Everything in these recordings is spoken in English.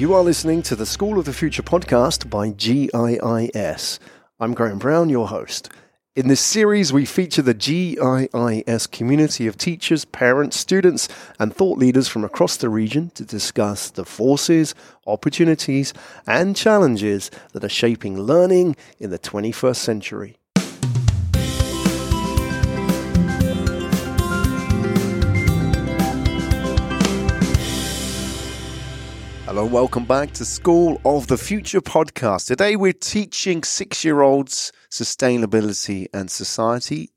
You are listening to the School of the Future podcast by GIIS. I'm Graham Brown, your host. In this series, we feature the GIIS community of teachers, parents, students, and thought leaders from across the region to discuss the forces, opportunities, and challenges that are shaping learning in the 21st century. Hello, welcome back to School of the Future podcast. Today we're teaching six year olds sustainability and society.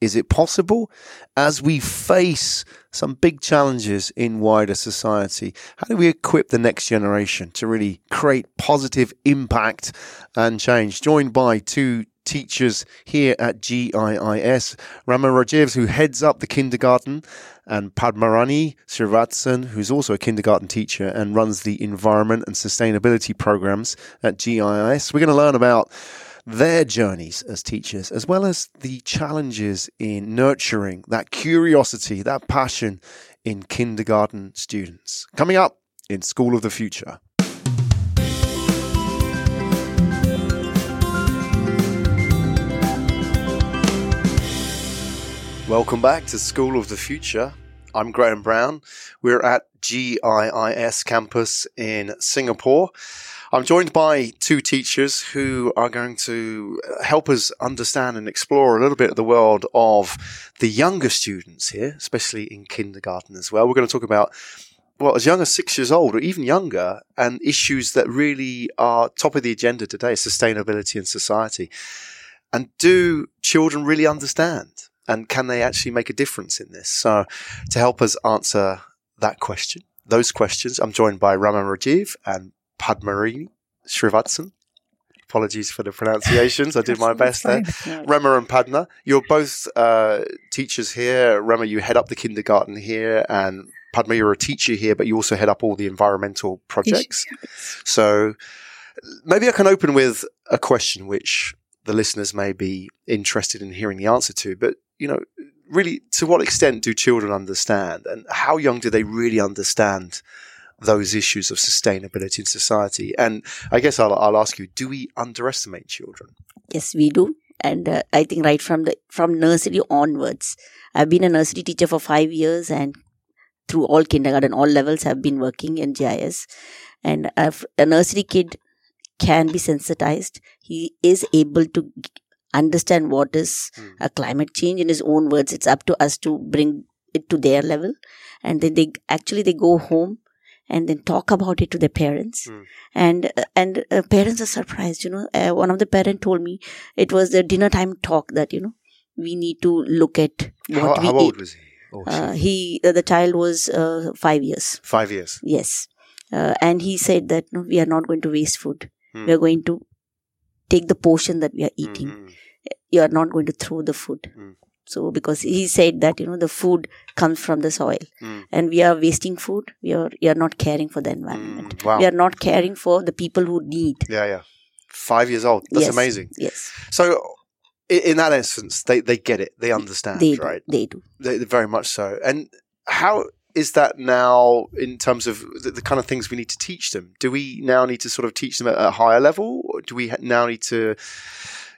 Is it possible? As we face some big challenges in wider society, how do we equip the next generation to really create positive impact and change? Joined by two teachers here at GIIS, Rama Rajiv, who heads up the kindergarten, and Padmarani Srivatsan, who's also a kindergarten teacher and runs the environment and sustainability programs at GIIS. We're going to learn about their journeys as teachers, as well as the challenges in nurturing that curiosity, that passion in kindergarten students. Coming up in School of the Future. Welcome back to School of the Future. I'm Graham Brown. We're at GIIS campus in Singapore. I'm joined by two teachers who are going to uh, help us understand and explore a little bit of the world of the younger students here, especially in kindergarten as well. We're going to talk about well, as young as six years old or even younger, and issues that really are top of the agenda today, sustainability and society. And do children really understand? And can they actually make a difference in this? So, to help us answer that question, those questions, I'm joined by Raman Rajiv and Padmarini Srivatsan. Apologies for the pronunciations. I did my best there. Rema and Padma, you're both uh, teachers here. Rema, you head up the kindergarten here, and Padma, you're a teacher here, but you also head up all the environmental projects. So maybe I can open with a question which the listeners may be interested in hearing the answer to, but you know, really, to what extent do children understand, and how young do they really understand those issues of sustainability in society? And I guess I'll, I'll ask you: Do we underestimate children? Yes, we do, and uh, I think right from the from nursery onwards, I've been a nursery teacher for five years, and through all kindergarten, all levels, I've been working in GIIS, and I've, a nursery kid can be sensitized. He is able to understand what is Mm. a climate change in his own words. It's up to us to bring it to their level. And then they actually they go home and then talk about it to their parents. Mm. And uh, and uh, parents are surprised. You know, uh, one of the parent told me it was the dinner time talk that you know we need to look at How, what we how eat. old was he? She? Uh, he uh, the child was uh, five years. Five years. Yes, uh, and he said that no, we are not going to waste food. Hmm. We are going to take the portion that we are eating. Mm, mm, You are not going to throw the food. Mm. So because he said that you know the food comes from the soil, mm, and we are wasting food. We are we are not caring for the environment. mm. Wow. We are not caring for the people who need. Yeah, yeah. Five years old. That's Yes. amazing. Yes, So, in that instance, they, they get it. They understand, they do. right? They do. They, very much so. And how is that now in terms of the, the kind of things we need to teach them? Do we now need to sort of teach them at a higher level? Or do we now need to,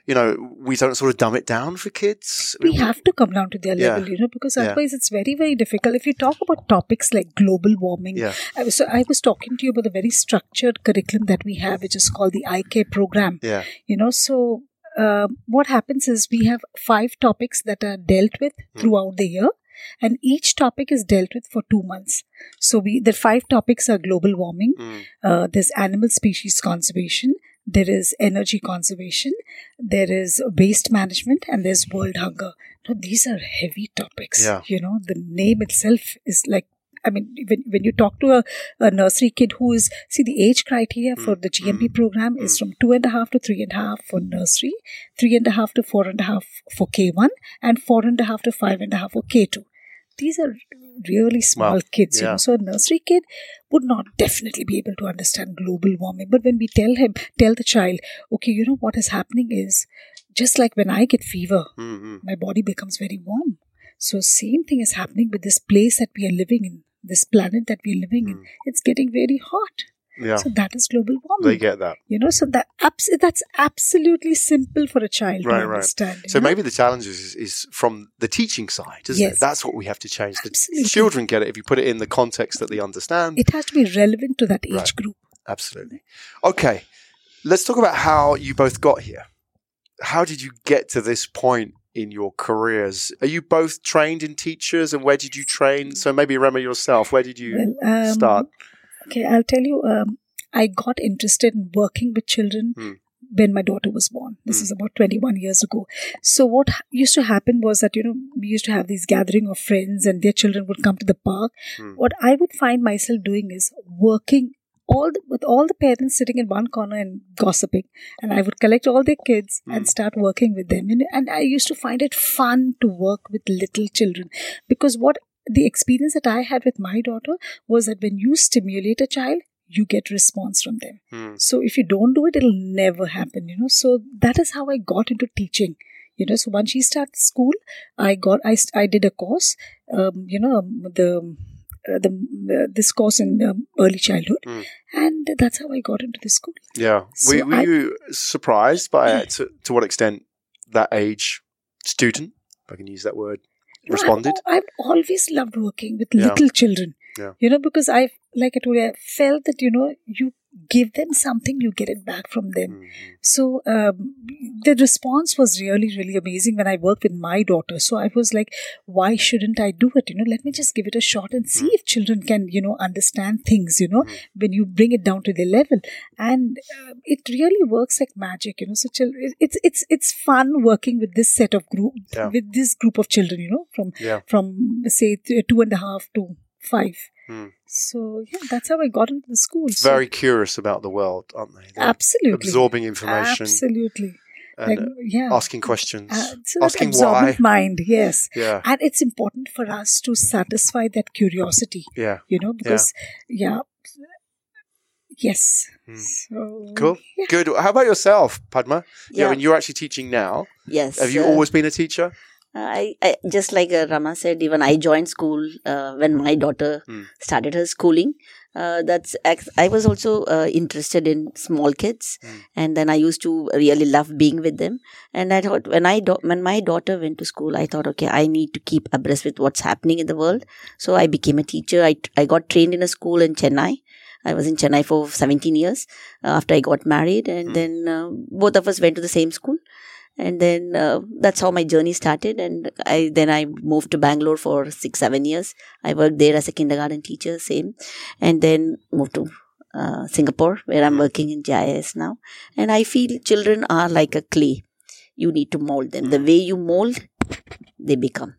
you know, we don't sort of dumb it down for kids? We have to come down to their Yeah. level, you know, because Yeah. otherwise it's very, very difficult. If you talk about topics like global warming, Yeah. I was, so I was talking to you about the very structured curriculum that we have, which is called the iCare program. Yeah. You know, so uh, what happens is we have five topics that are dealt with Hmm. throughout the year, and each topic is dealt with for two months. So we the five topics are global warming, Mm, uh, there's animal species conservation, there is energy conservation, there is waste management, and there's world hunger. Now, these are heavy topics. Yeah. You know, the name itself is like, I mean, when, when you talk to a, a nursery kid who is, see, the age criteria for Mm, the GMP mm, program is from two and a half to three and a half for nursery, three and a half to four and a half for K1, and four and a half to five and a half for K2. These are really small Wow. kids, you know. So a nursery kid would not definitely be able to understand global warming. But when we tell him, tell the child, okay, you know what is happening is just like when I get fever, mm, mm. my body becomes very warm. So same thing is happening with this place that we are living in, this planet that we are living in. Mm. It's getting very hot. Yeah. So that is global warming. They get that. you know, so that abs- that's absolutely simple for a child Right, to understand. you So know? maybe the challenge is, is from the teaching side, isn't Yes. it? That's what we have to change. The Absolutely. children get it if you put it in the context that they understand. it has to be relevant to that age Right. group. Absolutely. Okay. Let's talk about how you both got here. How did you get to this point in your careers? Are you both trained in teachers and where did you train? So maybe Rema yourself, where did you Well, um, start? Okay, I'll tell you. Um, I got interested in working with children Hmm. when my daughter was born. This Hmm. is about 21 years ago. So what used to happen was that you know we used to have these gathering of friends, and their children would come to the park. Hmm. What I would find myself doing is working all the, with all the parents sitting in one corner and gossiping, and I would collect all their kids Hmm. and start working with them. And, and I used to find it fun to work with little children because what the experience that I had with my daughter was that when you stimulate a child, you get response from them. Hmm. So if you don't do it, it'll never happen, you know. So that is how I got into teaching. You know, so once she started school, I got I, I did a course, um, you know, um, the uh, the uh, this course in um, early childhood, Mm. and that's how I got into the school. Yeah. So were were I- you surprised by to, to what extent that age student, if I can use that word, responded? I've, I've always loved working with Yeah. little children. Yeah. You know, because I, like I told you, I felt that, you know, you give them something, you get it back from them. Mhm. So um, the response was really, really amazing when I worked with my daughter. So I was like, why shouldn't I do it? You know, let me just give it a shot and see Mm. if children can, you know, understand things, you know, Mm. when you bring it down to their level. And uh, it really works like magic, you know. So chil- it- it's, it's, it's fun working with this set of group, Yeah. with this group of children, you know, from, Yeah. from say th- two and a half to five. Mm. So yeah, that's how I got into the school. So- Very curious about the world, aren't they? They're absolutely absorbing information Absolutely. and Like, uh, yeah. asking questions, Uh, so asking why. mind, yes. Yeah. And it's important for us to satisfy that curiosity, Yeah. you know, because, yeah. Yes. Hmm. So, Cool. yeah. Good. How about yourself, Padma? Yeah. Yeah. when you're actually teaching now, Yes. have you uh, always been a teacher? I, I just like uh, Rama said, even I joined school uh, when my daughter Mm. started her schooling. Uh, that's I was also uh, interested in small kids, Mm. and then I used to really love being with them. And I thought when I do- when my daughter went to school, I thought, okay, I need to keep abreast with what's happening in the world. So I became a teacher. I I got trained in a school in Chennai. I was in Chennai for 17 years uh, after I got married, and Mm. then uh, both of us went to the same school and then uh, that's how my journey started. And i then i moved to bangalore for six seven years. I worked there as a kindergarten teacher same. And then moved to uh, singapore where i'm working in gis now. And i feel children are like a clay. You need to mold them. The way you mold they become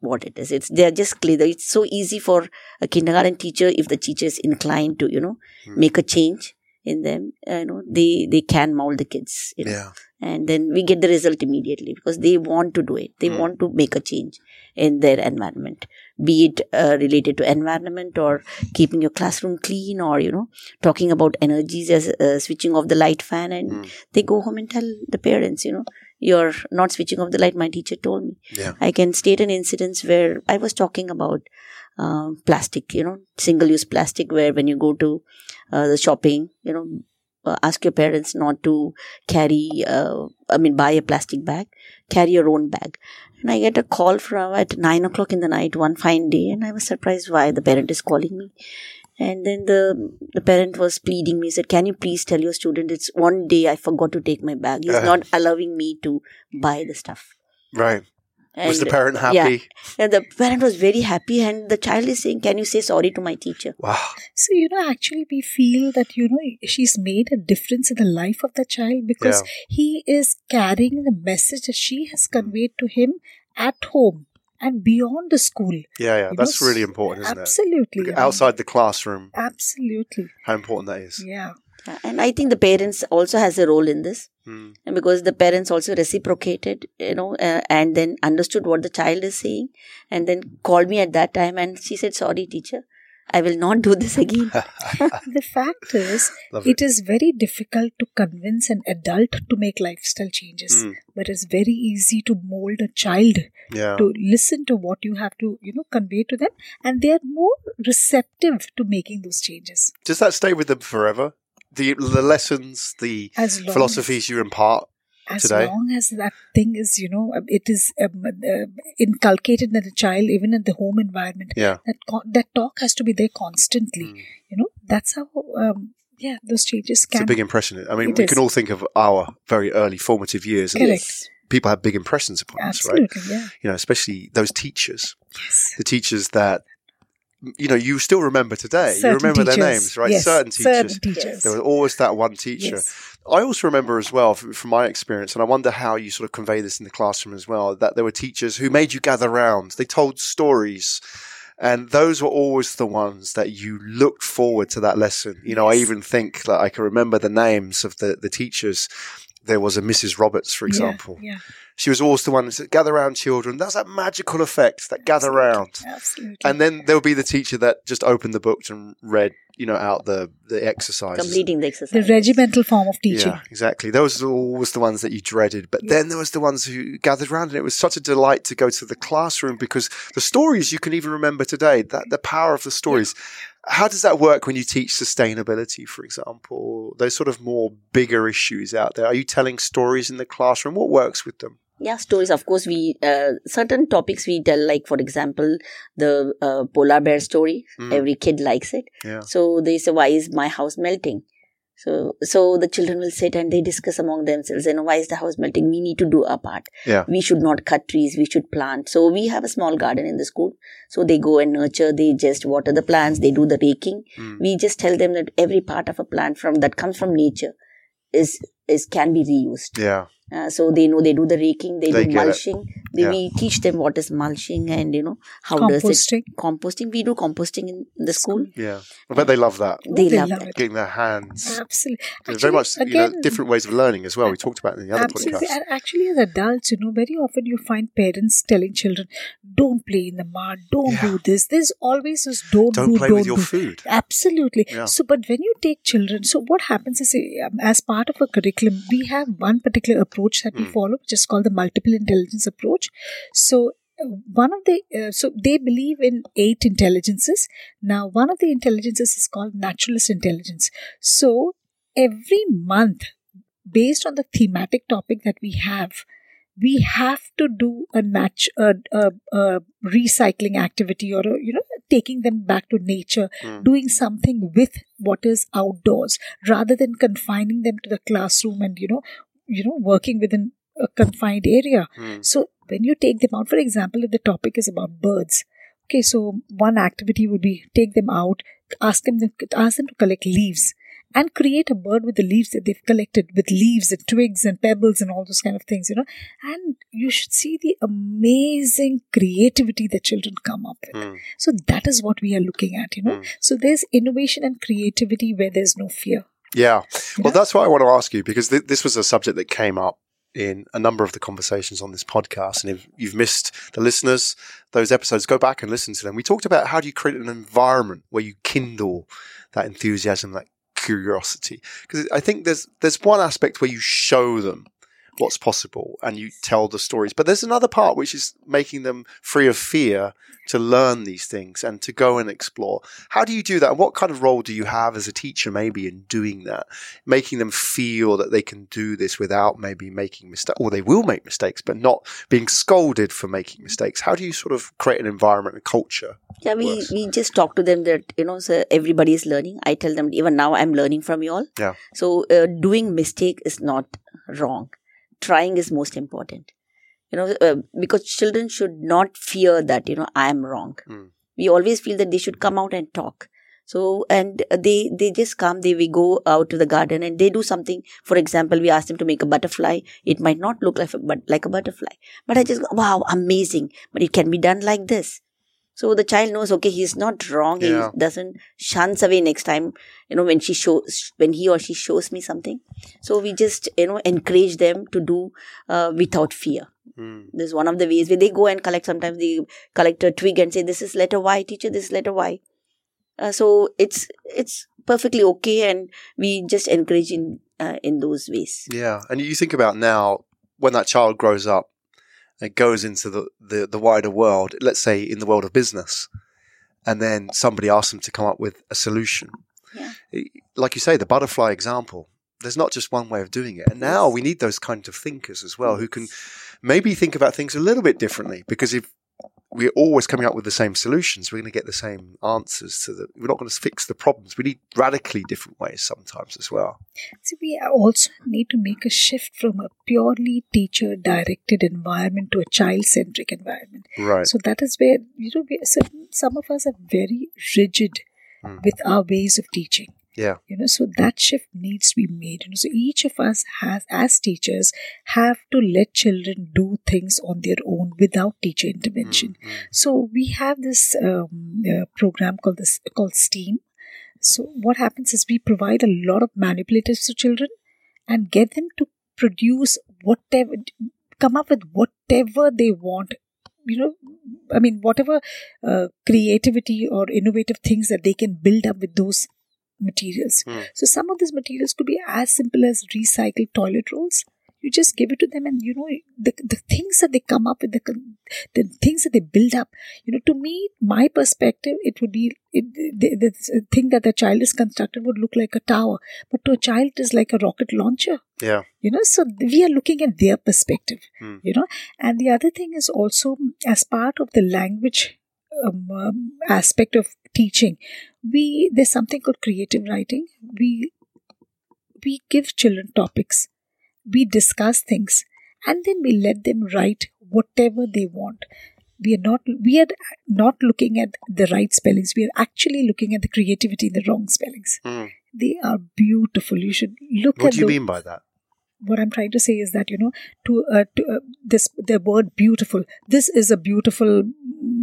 what it is. It's they're just clay. It's so easy for a kindergarten teacher if the teacher is inclined to you know Hmm. make a change in them you know they they can mold the kids you know Yeah. and then we get the result immediately because they want to do it they Mm. want to make a change in their environment be it uh, related to environment or keeping your classroom clean or you know talking about energies as uh, switching off the light fan and Mm. they go home and tell the parents you know you're not switching off the light. My teacher told me. Yeah. i can state an incident where i was talking about um, plastic you know single use plastic where when you go to uh, the shopping you know uh, ask your parents not to carry uh, i mean buy a plastic bag carry your own bag. And i get a call from at 9 o'clock in the night one fine day and i was surprised why the parent is calling me and then the the parent was pleading me said can you please tell your student it's one day i forgot to take my bag he's Uh. not allowing me to buy the stuff Right. Was the And- parent yeah. happy? and the parent was very happy and the child is saying can you say sorry to my teacher Wow. So, you know, actually, we feel that, you know, she's made a difference in the life of the child because he is carrying the message that she has conveyed to him at home and beyond the school. Yeah, yeah. You That's know, really important, isn't Absolutely. it? Absolutely. Outside the classroom, Absolutely. how important that is. Yeah. and i think the parents also has a role in this Mm. and because the parents also reciprocated you know uh, and then understood what the child is saying and then called me at that time and she said sorry teacher I will not do this again. the fact is, Love it is very difficult to convince an adult to make lifestyle changes, Mm. but it's very easy to mold a child Yeah. to listen to what you have to, you know, convey to them, and they are more receptive to making those changes. Does that stay with them forever? The the lessons, the As long philosophies you impart. As today? long as that thing is, you know, it is um, uh, inculcated in the child, even in the home environment. Yeah. That co- that talk has to be there constantly. Mm. You know, that's how. Um, yeah, those changes It's can. a big impression. I mean, we is. can all think of our very early formative years, and Correct. people have big impressions upon us, right? Yeah. You know, especially those teachers, Yes. the teachers that you know you still remember today. you Certain remember their names, right? Yes, Certain teachers. Certain teachers. There was always that one teacher. Yes. I also remember as well, from, from my experience, and I wonder how you sort of convey this in the classroom as well, that there were teachers who made you gather round. They told stories. And those were always the ones that you looked forward to that lesson. You know, I even think that I can remember the names of the, the teachers. There was a Mrs. Roberts, for Yeah, example. Yeah, She was always the one that said, gather round children. That's that magical effect, that gather round. Absolutely. And then there would be the teacher that just opened the books and read, you know, out the, the exercises. Completing the the regimental form of teaching. Yeah, exactly. Those were always the ones that you dreaded. But then there was the ones who gathered around, and it was such a delight to go to the classroom because the stories you can even remember today, that the power of the stories. How does that work when you teach sustainability, for example? Those sort of more bigger issues out there. Are you telling stories in the classroom? What works with them? Yeah, stories. Of course, we uh, certain topics we tell. Like for example, the uh, polar bear story. Mm. Every kid likes it. Yeah. So they say, "Why is my house melting?" So, so the children will sit and they discuss among themselves. You know, why is the house melting? We need to do our part. Yeah. We should not cut trees. We should plant. So we have a small garden in the school. So they go and nurture. They just water the plants. They do the raking. Mm. We just tell them that every part of a plant from that comes from nature is is can be reused. Yeah. Uh, so they know they do the raking, they, They do get it. mulching. They, Yeah. We teach them what is mulching and you know how does Composting. it composting. We do composting in the school. Yeah. I bet they love that. They, They love, love it. it. Getting their hands. Absolutely. There's very much, Actually, you know, again- different ways of learning as well. We talked about it in the other Absolutely. podcast. And actually, as adults, you know, very often you find parents telling children, don't play in the mud, don't Yeah. do this. There's always this don't, Don't do, play don't with your do. food. Absolutely. Yeah. So, but when you take children, so what happens is, um, as part of a curriculum, we have one particular approach that we Mm. follow, which is called the multiple intelligence approach. So, uh, one of the uh, so they believe in eight intelligences. Now, one of the intelligences is called naturalist intelligence. So, every month, based on the thematic topic that we have, we have to do a nat- a, recycling activity or a, you know taking them back to nature Mm. doing something with what is outdoors rather than confining them to the classroom and you know you know working within a confined area Mm. so when you take them out for example if the topic is about birds okay so one activity would be take them out ask them to ask them to collect leaves and create a bird with the leaves that they've collected with leaves and twigs and pebbles and all those kind of things you know and you should see the amazing creativity that children come up with Mm. so that is what we are looking at you know Mm. so there's innovation and creativity where there's no fear Yeah. Well, that's what I want to ask you because th- this was a subject that came up in a number of the conversations on this podcast. And if you've missed the listeners, those episodes, go back and listen to them. We talked about how do you create an environment where you kindle that enthusiasm, that curiosity. Because I think there's there's one aspect where you show them what's possible and you tell the stories, but there's another part which is making them free of fear to learn these things and to go and explore. How do you do that? And what kind of role do you have as a teacher, maybe, in doing that? Making them feel that they can do this without maybe making mistakes, or they will make mistakes, but not being scolded for making mistakes. How do you sort of create an environment and culture? Yeah, we, works. we just talk to them that, you know, so everybody is learning. I tell them, even now I'm learning from you all. Yeah. So uh, doing mistake is not wrong. Trying is most important. You know, uh, because children should not fear that, you know, I am wrong. Mm. We always feel that they should come out and talk. So, and they, they just come, they, we go out to the garden and they do something. For example, we ask them to make a butterfly. It might not look like a, but like a butterfly, but I just go, wow, amazing. But it can be done like this. So the child knows, okay, he's not wrong. Yeah. He doesn't shuns away next time, you know, when she shows, when he or she shows me something. So we just, you know, encourage them to do uh, without fear. Mm. This is one of the ways where they go and collect. Sometimes they collect a twig and say, "This is letter Y, teacher. This is letter Y." Uh, so it's it's perfectly okay, and we just encourage in uh, in those ways. Yeah, and you think about now when that child grows up and goes into the, the, the wider world, let's say in the world of business, and then somebody asks them to come up with a solution. Yeah. Like you say, the butterfly example. There's not just one way of doing it, and now we need those kind of thinkers as well who can maybe think about things a little bit differently. Because if we're always coming up with the same solutions, we're going to get the same answers to the. We're not going to fix the problems. We need radically different ways sometimes as well. So we also need to make a shift from a purely teacher directed environment to a child centric environment. Right. So that is where, you know, we, so some of us are very rigid Mm. with our ways of teaching. Yeah. You know, so that shift needs to be made. You know, so each of us has, as teachers, have to let children do things on their own without teacher intervention. Mm, mm. So we have this um, uh, program called this called STEAM. So what happens is we provide a lot of manipulatives to children and get them to produce whatever, come up with whatever they want. You know, I mean, whatever uh, creativity or innovative things that they can build up with those materials. Hmm. So some of these materials could be as simple as recycled toilet rolls. You just give it to them, and you know the the things that they come up with, the the things that they build up. You know, to me, my perspective, it would be it, the, the thing that the child is constructed would look like a tower, but to a child, it is like a rocket launcher. Yeah. You know, so we are looking at their perspective. Hmm. You know, and the other thing is also as part of the language um, um, aspect of teaching, we there's something called creative writing. We we give children topics, we discuss things, and then we let them write whatever they want. We are not we are not looking at the right spellings. We are actually looking at the creativity in the wrong spellings. Mm. They are beautiful. You should look at What do you mean by that? what I'm trying to say is that you know to, uh, to uh, this the word beautiful. This is a beautiful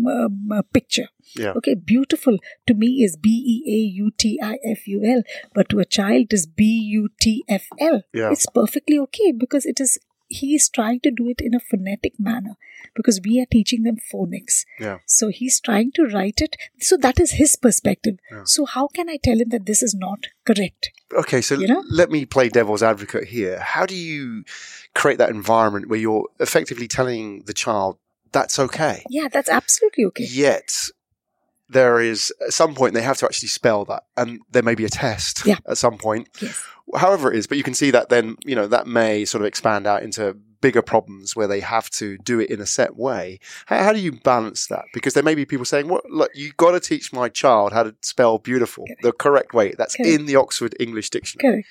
uh, picture. Yeah. Okay, beautiful to me is B E A U T I F U L, but to a child is B U T F L. Yeah. It's perfectly okay because it is he is trying to do it in a phonetic manner because we are teaching them phonics. Yeah. So he's trying to write it. So that is his perspective. Yeah. So how can I tell him that this is not correct? Okay, so You know? let me play devil's advocate here. How do you create that environment where you're effectively telling the child that's okay? Yeah, that's absolutely okay. Yet there is at some point they have to actually spell that, and there may be a test Yeah. at some point. Yes. However it is, but you can see that then you know that may sort of expand out into bigger problems where they have to do it in a set way. How, how do you balance that? Because there may be people saying, "Well, look, you got to teach my child how to spell beautiful Correct. the correct way. That's Correct. in the Oxford English Dictionary." Correct.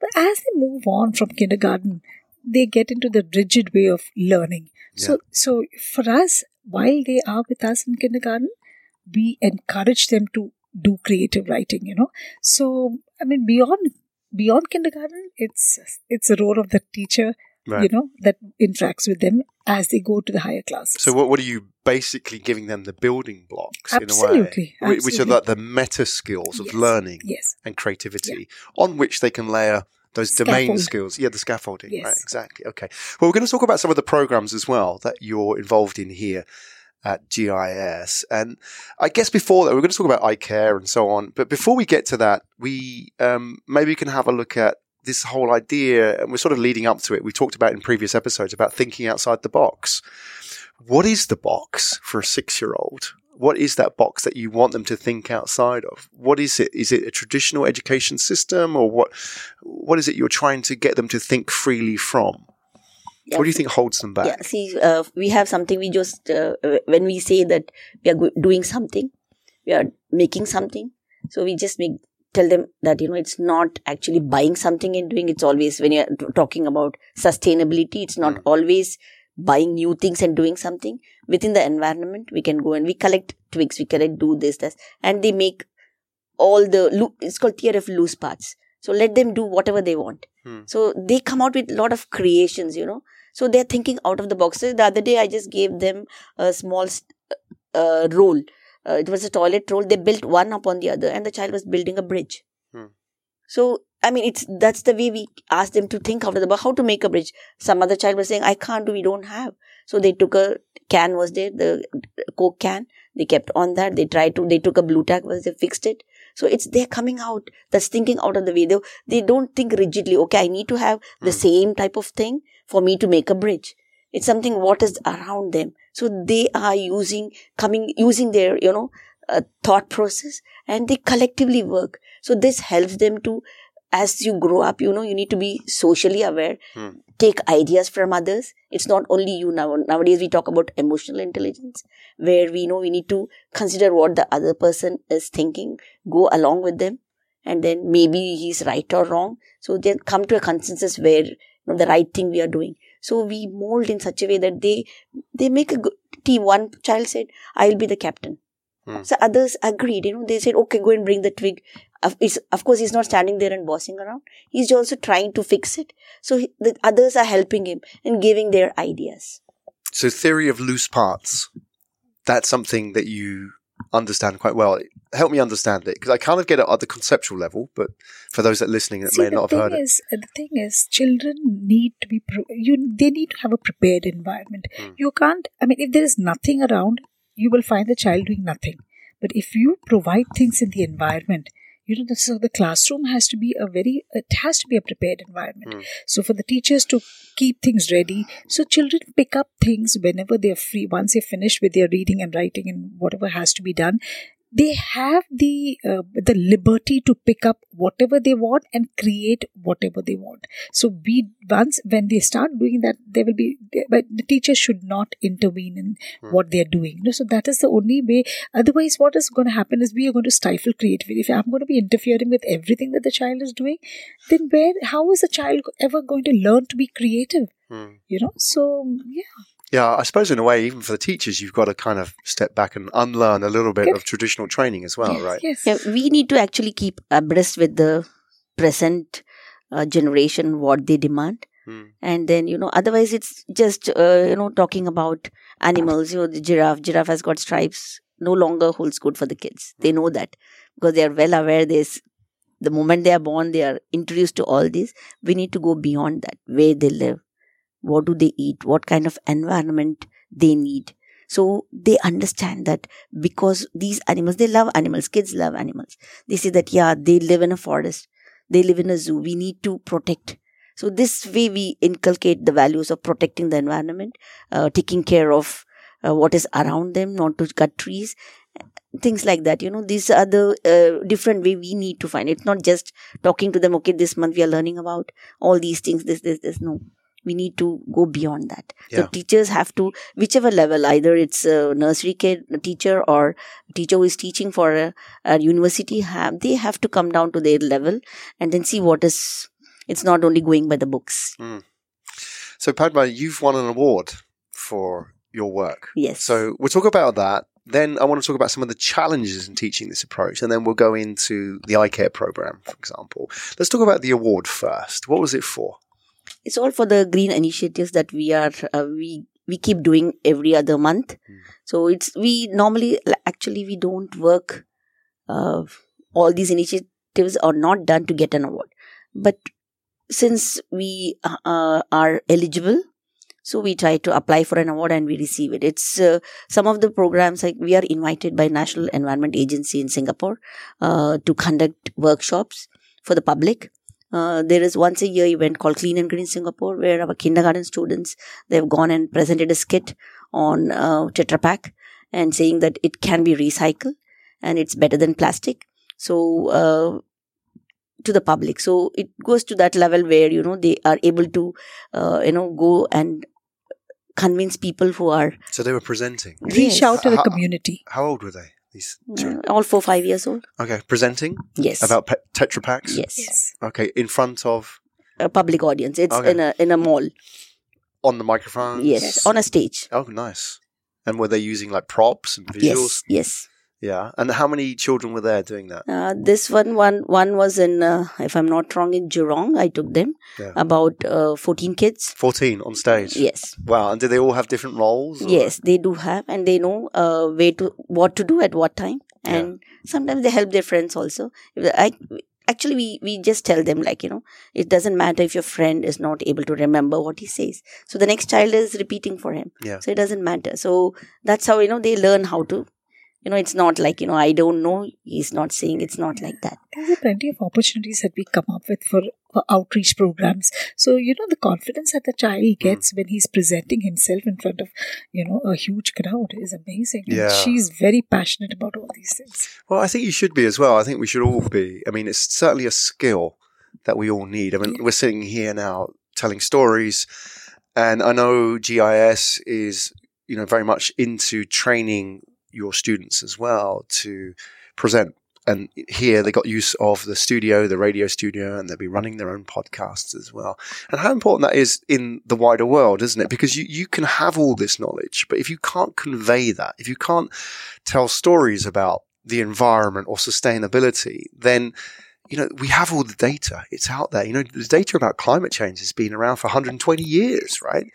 But as they move on from kindergarten, they get into the rigid way of learning. So, so for us, while they are with us in kindergarten, we encourage them to do creative writing. You know, so I mean, beyond beyond kindergarten, it's it's a role of the teacher. Right. You know that interacts with them as they go to the higher classes. So what, what are you basically giving them the building blocks Absolutely, in a way, Wh- which are absolutely. like the meta skills of Yes, learning yes, and creativity on which they can layer those domain skills. Yeah, the scaffolding. Right, exactly. Okay. Well, we're going to talk about some of the programs as well that you're involved in here at GIIS. And I guess before that, we're going to talk about iCare and so on. But before we get to that, we um, maybe we can have a look at this whole idea, and we're sort of leading up to it. We talked about in previous episodes about thinking outside the box. What is the box for a six year old? What is that box that you want them to think outside of? What is it? Is it a traditional education system or what, what is it you're trying to get them to think freely from? Yeah, What do you think holds them back? Yeah, see, uh, we have something. We just uh, when we say that we are doing something, we are making something. So we just make tell them that you know it's not actually buying something and doing. It's always when you're talking about sustainability, it's not Mm. always buying new things and doing something within the environment. We can go and we collect twigs, we collect do this, this, and they make all the loo- it's called theory of loose parts. So let them do whatever they want. Hmm. So they come out with a lot of creations, you know. So they're thinking out of the box. So the other day, I just gave them a small st- uh, roll. Uh, it was a toilet roll. They built one upon the other, and the child was building a bridge. Hmm. So I mean, it's that's the way we ask them to think of the box. How to make a bridge? Some other child was saying, "I can't do. We don't have." So they took a can was there, the coke can. They kept on that. They tried to. They took a Blu Tack was they fixed it. So it's they're coming out. That's thinking out of the way. They they don't think rigidly. Okay, I need to have the Mm. same type of thing for me to make a bridge. It's something what is around them. So they are using coming using their you know uh, thought process and they collectively work. So this helps them to as you grow up, you know, you need to be socially aware, Hmm. take ideas from others. It's not only you now. Nowadays, we talk about emotional intelligence, where we know we need to consider what the other person is thinking, go along with them, and then maybe he's right or wrong. So then come to a consensus where you know, the right thing we are doing. So we mold in such a way that they they make a good team. One child said, "I'll be the captain." Hmm. So others agreed. You know, they said, "Okay, go and bring the twig." Of, of course, he's not standing there and bossing around. He's also trying to fix it. So he, the others are helping him and giving their ideas. So, theory of loose parts. That's something that you understand quite well. Help me understand it because I kind of get it at the conceptual level, but for those that are listening that See, may not have heard it, is, uh, the thing is, children need to be pre- you. They need to have a prepared environment. Hmm. You can't. I mean, if there is nothing around, you will find the child doing nothing. But if you provide things in the environment, you know, the, so the classroom has to be a very. It has to be a prepared environment. Hmm. So for the teachers to keep things ready, so children pick up things whenever they are free. Once they finish with their reading and writing and whatever has to be done, they have the uh, the liberty to pick up whatever they want and create whatever they want. So we once when they start doing that there will be but the teacher should not intervene in Hmm. what they're doing. You know, so that is the only way. Otherwise what is going to happen is we are going to stifle creativity. If i'm going to be interfering with everything that the child is doing then where how is a child ever going to learn to be creative? Hmm. you know so yeah yeah, I suppose in a way, even for the teachers, you've got to kind of step back and unlearn a little bit Yes. of traditional training as well, yes, right? yes Yeah, we need to actually keep abreast with the present uh, generation, what they demand. Hmm. and then you know otherwise it's just uh, you know talking about animals you know the giraffe giraffe has got stripes no longer holds good for the kids they know that because they are well aware this the moment they are born they are introduced to all this we need to go beyond that where they live what do they eat what kind of environment they need so they understand that because these animals they love animals kids love animals they say that yeah they live in a forest they live in a zoo we need to protect so this way we inculcate the values of protecting the environment, uh, taking care of uh, what is around them, not to cut trees, things like that. You know, these are the uh, different way we need to find. It's not just talking to them. Okay, this month we are learning about all these things. This, this, this. No, we need to go beyond that. Yeah. So teachers have to, whichever level, either it's a nursery kid a teacher or teacher who is teaching for a, a university, have they have to come down to their level and then see what is. It's not only going by the books. Hmm. So, Padma, you've won an award for your work. Yes. So, we'll talk about that. Then, I want to talk about some of the challenges in teaching this approach, and then we'll go into the iCare program, for example. Let's talk about the award first. What was it for? It's all for the green initiatives that we are uh, we we keep doing every other month. Mm. so it's we normally actually we don't work uh, all these initiatives are not done to get an award. But since we uh, uh, are eligible so we try to apply for an award and we receive it. It's uh, some of the programs like we are invited by national environment agency in singapore uh, to conduct workshops for the public uh, there is once a year event called Clean and Green Singapore where our kindergarten students they have gone and presented a skit on uh, Tetra Pak and saying that it can be recycled and it's better than plastic. So uh, to the public, so it goes to that level where you know they are able to uh, you know go and convince people who are So, they were presenting. reach out to the How- community How old were they? These uh, all four five years old. Okay, presenting Yes, about pe- Tetra Paks. yes, yes Okay, in front of a public audience. It's Okay. in a in a mall. on the microphone. Yes, Yes. on a stage. Oh, nice. And were they using like props and visuals? Yes, yes. Yeah. And how many children were there doing that? Uh, this one, one, one was in, uh, if I'm not wrong, in Jurong. I took them Yeah. about uh, 14 kids. 14 on stage. Yes, Wow. And did they all have different roles? or- yes, they do have, and they know uh, where to, what to do at what time, and sometimes they help their friends also. I, actually we, we just tell them like, you know, it doesn't matter if your friend is not able to remember what he says. So the next child is repeating for him. Yeah. So it doesn't matter. So that's how, you know, they learn how to, you know, it's not like, you know, I don't know. He's not saying it's not like that. There are plenty of opportunities that we come up with for, for outreach programs. So, you know, the confidence that the child hmm. gets when he's presenting himself in front of, you know, a huge crowd is amazing. And Yeah. she's very passionate about all these things. Well, I think you should be as well. I think we should all be. I mean, it's certainly a skill that we all need. I mean, we're sitting here now telling stories, and I know GIIS is, you know, very much into training your students as well to present. And here they got use of the studio, the radio studio, and they'll be running their own podcasts as well. And how important that is in the wider world, isn't it? Because you, you can have all this knowledge, but if you can't convey that, if you can't tell stories about the environment or sustainability, then you know we have all the data. It's out there. You know, the data about climate change has been around for 120 years, right?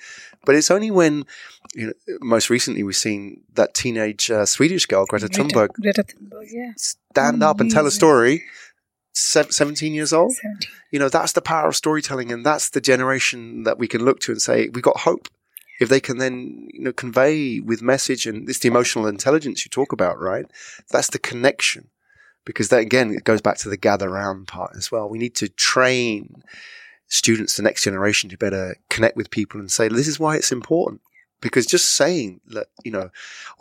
But it's only when you know, most recently we've seen that teenage uh, Swedish girl Greta Thunberg Greta Thunberg, yeah. stand up and tell a story. sev- 17 years old. 17. You know, that's the power of storytelling, and that's the generation that we can look to and say we've got hope. If they can then, you know, convey with message, and it's the emotional intelligence you talk about, right? That's the connection, because that again it goes back to the gather round part as well. We need to train students, the next generation, to better connect with people and say this is why it's important. Because just saying that, you know,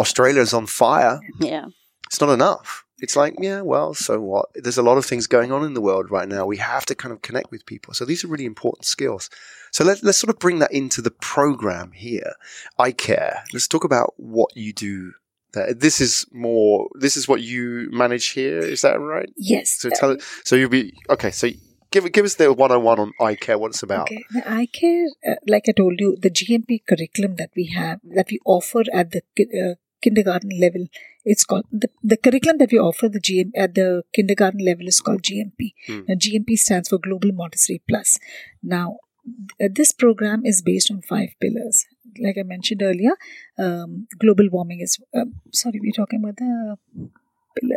Australia's on fire Yeah. it's not enough. It's like, yeah, well, so what? There's a lot of things going on in the world right now. We have to kind of connect with people. So these are really important skills. So let, let's sort of bring that into the program here. iCare. Let's talk about what you do there. This is more, this is what you manage here. Is that right? Yes. So tell it, so you'll be, okay. So give, give us the 101 on iCare, what it's about. Okay. The iCare, uh, like I told you, the GMP curriculum that we have, that we offer at the uh, kindergarten level, it's called the, the curriculum that we offer the GM at the kindergarten level is called GMP. Hmm. Now, GMP stands for Global Montessori Plus. Now, this program is based on five pillars. Like I mentioned earlier, um, global warming is. Um, sorry, we're talking about the.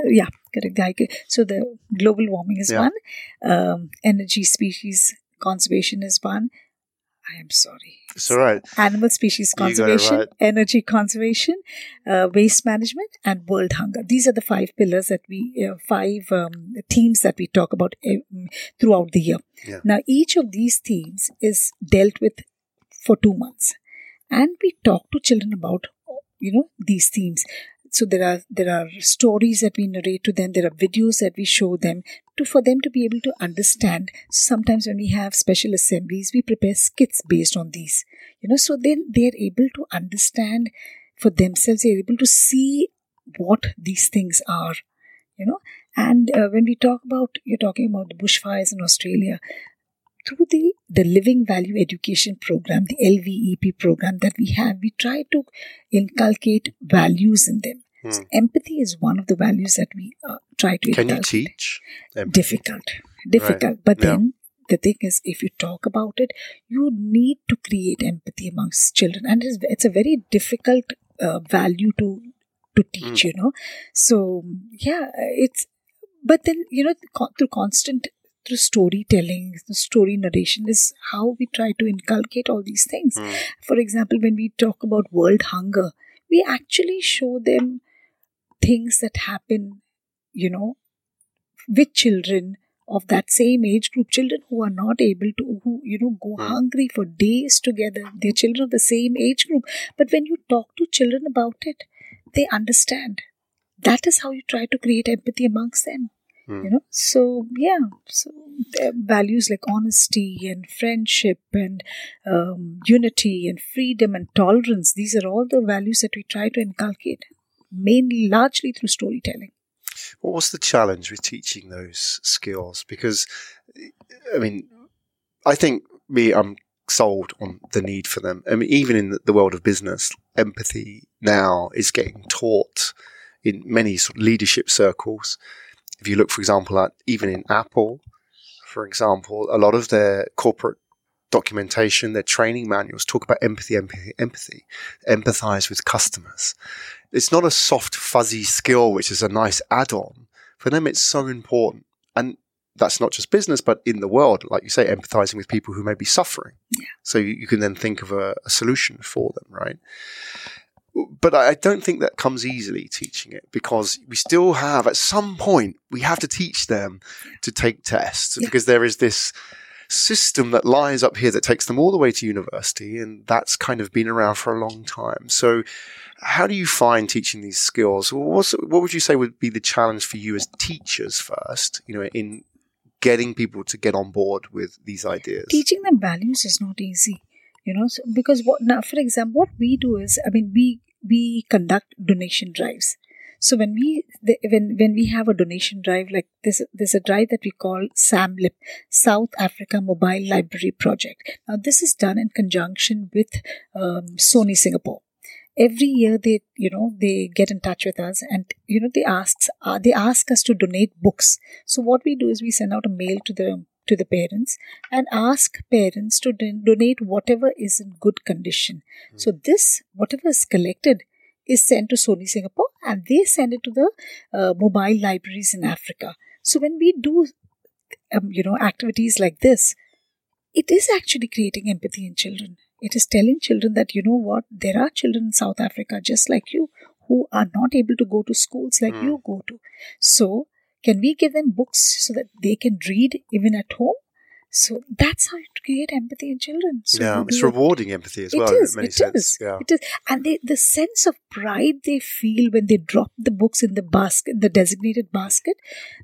Yeah, correct. So the global warming is Yeah. one. Um, energy species conservation is one. I am sorry. It's all right. Animal species You got it conservation, right. energy conservation, uh, waste management, and world hunger. These are the five pillars that we, uh, five um, themes that we talk about um, throughout the year. Yeah. Now, each of these themes is dealt with for two months, and we talk to children about, you know, these themes. So there are there are stories that we narrate to them. There are videos that we show them to for them to be able to understand. Sometimes when we have special assemblies, we prepare skits based on these. You know, so then they are able to understand for themselves. They are able to see what these things are. You know, and uh, when we talk about you're talking about the bushfires in Australia, through the the Living Value Education Program, the LVEP program that we have, we try to inculcate values in them. Hmm. So empathy is one of the values that we uh, try to Can you teach? empathy? difficult difficult but Yeah. then the thing is if you talk about it you need to create empathy amongst children and it's, it's a very difficult uh, value to to teach Mm. you know so yeah it's but then you know through constant through storytelling the story narration is how we try to inculcate all these things. Mm. for example when we talk about world hunger we actually show them things that happen you know with children of that same age group children who are not able to who you know go Hmm. hungry for days together. They're children of the same age group. But when you talk to children about it they understand. That is how you try to create empathy amongst them Hmm. you know so yeah so values like honesty and friendship and um, unity and freedom and tolerance these are all the values that we try to inculcate mainly largely through storytelling What was the challenge with teaching those skills? Because, I mean, I think me, I'm sold on the need for them. I mean, even in the world of business, empathy now is getting taught in many sort of leadership circles. If you look, for example, at even in Apple, for example, a lot of their corporate documentation, their training manuals talk about empathy, empathy, empathy, empathize with customers. It's not a soft, fuzzy skill, which is a nice add on. For them, it's so important. And that's not just business, but in the world, like you say, empathizing with people who may be suffering. Yeah. So you, you can then think of a, a solution for them, right? But I don't think that comes easily teaching it because we still have, at some point, we have to teach them to take tests Yeah. because there is this system that lies up here that takes them all the way to university, and that's kind of been around for a long time. So, how do you find teaching these skills? What's, what would you say would be the challenge for you as teachers first? You know, in getting people to get on board with these ideas. teaching them values is not easy you know so, because what now for example what we do is i mean we we conduct donation drives. So when we the, when when we have a donation drive like this there's a drive that we call samlip south africa mobile library project. Now this is done in conjunction with um, sony singapore. Every year they you know they get in touch with us and you know they ask uh, they ask us to donate books. So what we do is we send out a mail to the to the parents and ask parents to don- donate whatever is in good condition. So this whatever is collected is sent to sony singapore and they send it to the uh, mobile libraries in africa. So when we do um, you know activities like this it is actually creating empathy in children. It is telling children that you know what there are children in south africa just like you who are not able to go to schools like Mm. you go to. So can we give them books so that they can read even at home so that's how you create empathy in children so yeah, it's it. rewarding empathy as It well is, in many it sense. is, Yeah. It is. And they, the sense of pride they feel when they drop the books in the basket, the designated basket,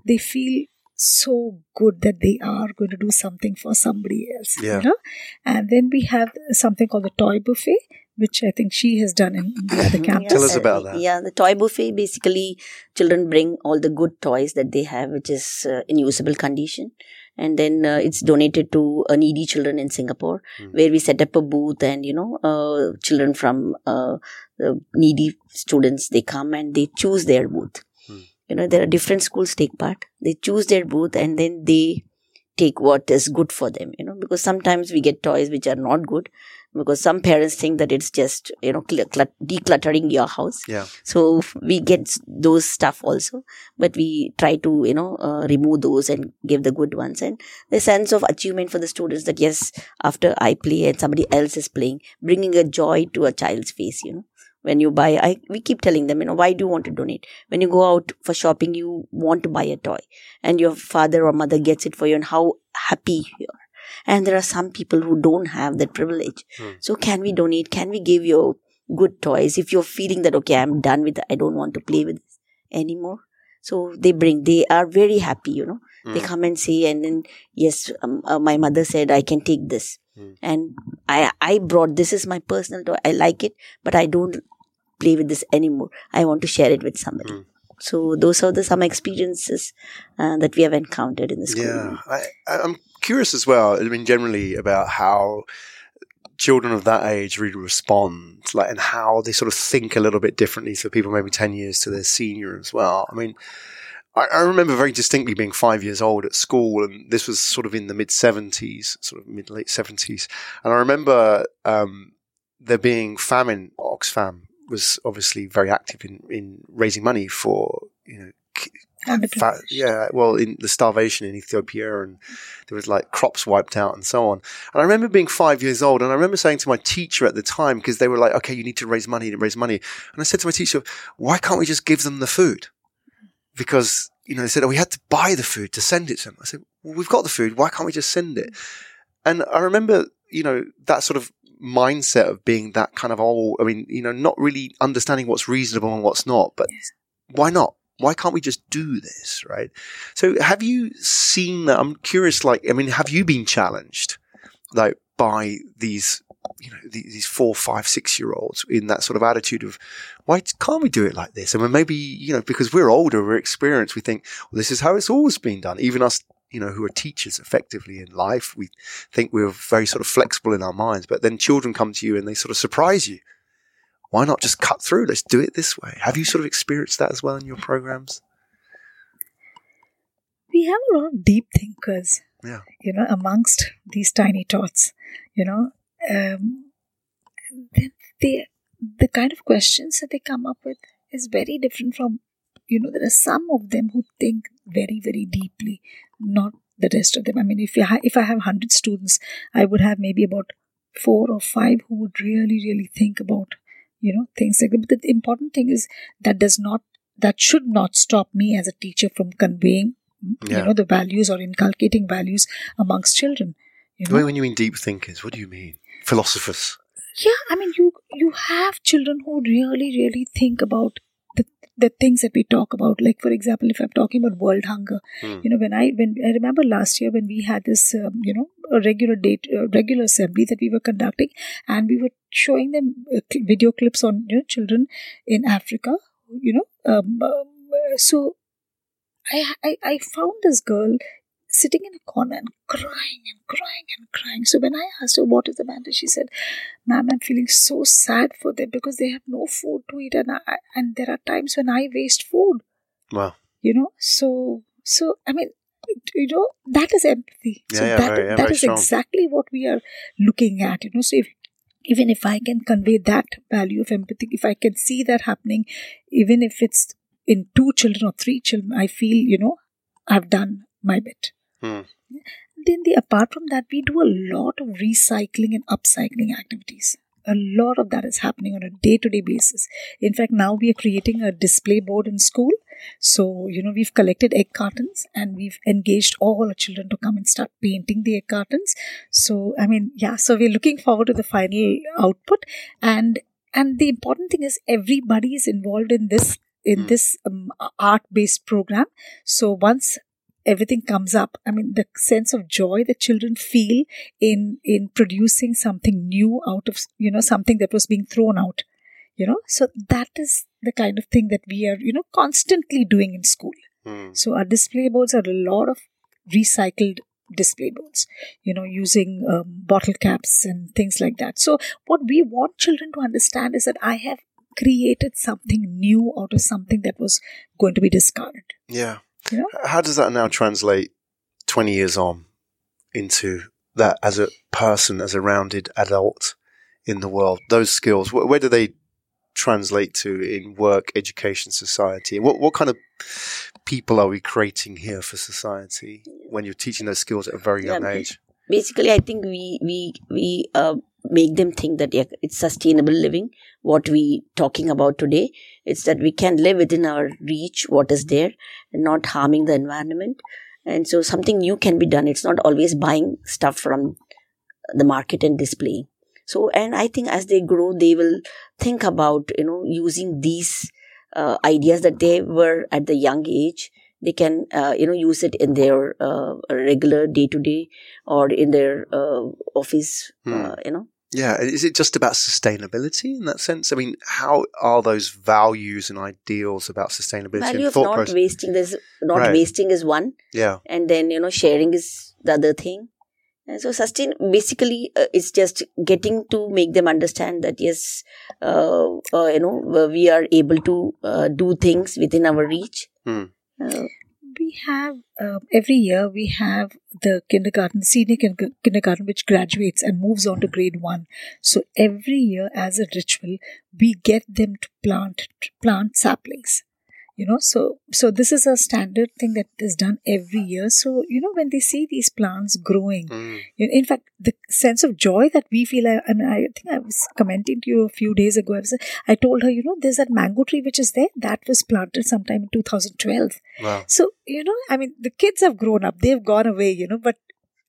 they feel so good that they are going to do something for somebody else. Yeah. You know? And then we have something called the toy buffet, which I think she has done in the other campus. Tell us about that. Yeah, the toy buffet basically children bring all the good toys that they have, which is uh, in usable condition, and then uh, it's donated to uh, needy children in Singapore, Hmm. where we set up a booth, and you know, uh, children from uh, the needy students they come and they choose their booth. You know, there are different schools take part. They choose their booth, and then they take what is good for them. You know, because sometimes we get toys which are not good because some parents think that it's just you know cl- clut- decluttering your house Yeah. so we get those stuff also but we try to you know uh, remove those and give the good ones and the sense of achievement for the students that yes after i play and somebody else is playing bringing a joy to a child's face you know when you buy i we keep telling them you know why do you want to donate? When you go out for shopping you want to buy a toy and your father or mother gets it for you and how happy you are. And there are some people who don't have that privilege. Hmm. so can we donate? Can we give you good toys? If you're feeling that okay i'm done with it i don't want to play with this anymore. So they bring they are very happy you know. They Mm. come and say and then yes um, uh, my mother said i can take this. Mm. and i i brought this is my personal toy. I like it but i don't play with this anymore i want to share it with somebody Mm. so those are the some experiences uh, that we have encountered in the school Yeah, I, I'm curious as well. I mean, generally about how children of that age really respond, like, and how they sort of think a little bit differently to people maybe ten years to their senior as well. I mean, I, I remember very distinctly being five years old at school, and this was sort of in the mid seventies, sort of mid late seventies, and I remember um, there being famine. Oxfam was obviously very active in in raising money for you know yeah, well, in the starvation in Ethiopia, and there was like crops wiped out and so on. And I remember being five years old, and I remember saying to my teacher at the time because they were like, "Okay, you need to raise money, to raise money," and I said to my teacher, "Why can't we just give them the food?" Because you know they said, "Oh, we had to buy the food to send it to them." I said, "Well, we've got the food. Why can't we just send it?" And I remember, you know, that sort of mindset of being that kind of old. I mean, you know, not really understanding what's reasonable and what's not, but why not? Why can't we just do this, right? So, have you seen that? I'm curious. Like, I mean, have you been challenged, like, by these, you know, these, these four, five, six year olds in that sort of attitude of, why can't we do it like this? I mean, maybe you know, because we're older, we're experienced, we think, well, this is how it's always been done. Even us, you know, who are teachers effectively in life, we think we're very sort of flexible in our minds. But then children come to you and they sort of surprise you. Why not just cut through? Let's do it this way. Have you sort of experienced that as well in your programs? we have a lot of deep thinkers Yeah. you know amongst these tiny tots you know um, they the kind of questions that they come up with is very different from you know there are some of them who think very very deeply not the rest of them. I mean, if you ha- if I have hundred students, I would have maybe about four or five who would really, really think about, you know, things like that. But the important thing is that does not that should not stop me as a teacher from conveying, Yeah. you know, the values or inculcating values amongst children. You know? When you mean deep thinkers, what do you mean? Philosophers. yeah i mean you you have children who really really think about the things that we talk about like for example if i'm talking about world hunger Hmm. you know when i when i remember last year when we had this um, you know a regular date uh, regular assembly that we were conducting and we were showing them uh, video clips on you know children in africa you know um, um, uh, so I, I i found this girl sitting in a corner and crying and crying and crying. So when I asked her what is the matter, she said, "Ma'am, I'm feeling so sad for them because they have no food to eat, and I, and there are times when I waste food. Wow. You know, so so I mean." You know that is empathy. Yeah, so yeah, that very- yeah, that is strong. exactly what we are looking at. You know, so if even if I can convey that value of empathy, if I can see that happening, even if it's in two children or three children, I feel you know I've done my bit. Hmm. Then the apart from that, we do a lot of recycling and upcycling activities. A lot of that is happening on a day-to-day basis. In fact, now we are creating a display board in school. So, you know, we've collected egg cartons and we've engaged all our children to come and start painting the egg cartons. So, I mean, yeah, so we're looking forward to the final output. And and the important thing is everybody is involved in this in Hmm. this um, art-based program. So once everything comes up. I mean the sense of joy that children feel in in producing something new out of you know something that was being thrown out you know? So that is the kind of thing that we are you know constantly doing in school. Hmm. so our display boards are a lot of recycled display boards you know using um, bottle caps and things like that. So what we want children to understand is that i have created something new out of something that was going to be discarded. Yeah. How does that now translate 20 years on into that as a person, as a rounded adult in the world? Those skills, wh- where do they translate to in work, education, society? What, what kind of people are we creating here for society when you're teaching those skills at a very young Yeah, age? basically i think we we we uh, make them think that yeah, it's sustainable living what we talking about today it's that we can live within our reach what is there and not harming the environment. And so something new can be done. It's not always buying stuff from the market and displaying so and i think as they grow they will think about you know using these uh, ideas that they were at the young age. They can uh, you know use it in their uh, regular day to day or in their uh, office Hmm. uh, you know Yeah. Is it just about sustainability in that sense? I mean, how are those values and ideals about sustainability value and of not process? wasting there's not Right. wasting is one Yeah. and then you know sharing is the other thing and so sustain basically uh, it's just getting to make them understand that yes uh, uh, you know uh, we are able to uh, do things within our reach Hmm. We have um, every year we have the kindergarten senior kin- kindergarten which graduates and moves on to grade 1 so every year as a ritual we get them to plant plant saplings you know so so this is a standard thing that is done every year so you know when they see these plants growing Mm. in in fact, the sense of joy that we feel, I, I mean, I think I was commenting to you a few days ago. I, was, I told her, you know, there's that mango tree which is there that was planted sometime in 2012. Wow. So, you know, I mean, the kids have grown up, they've gone away, you know, but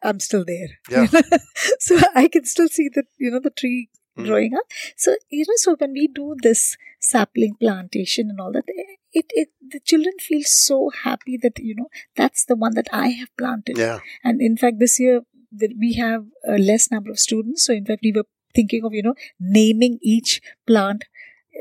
I'm still there. Yeah. so I can still see the, you know, the tree. Growing up. So, you know, so when we do this sapling plantation and all that, it, it, the children feel so happy that, you know, that's the one that I have planted. Yeah. And in fact, this year that we have a less number of students. So in fact, we were thinking of you know naming each plant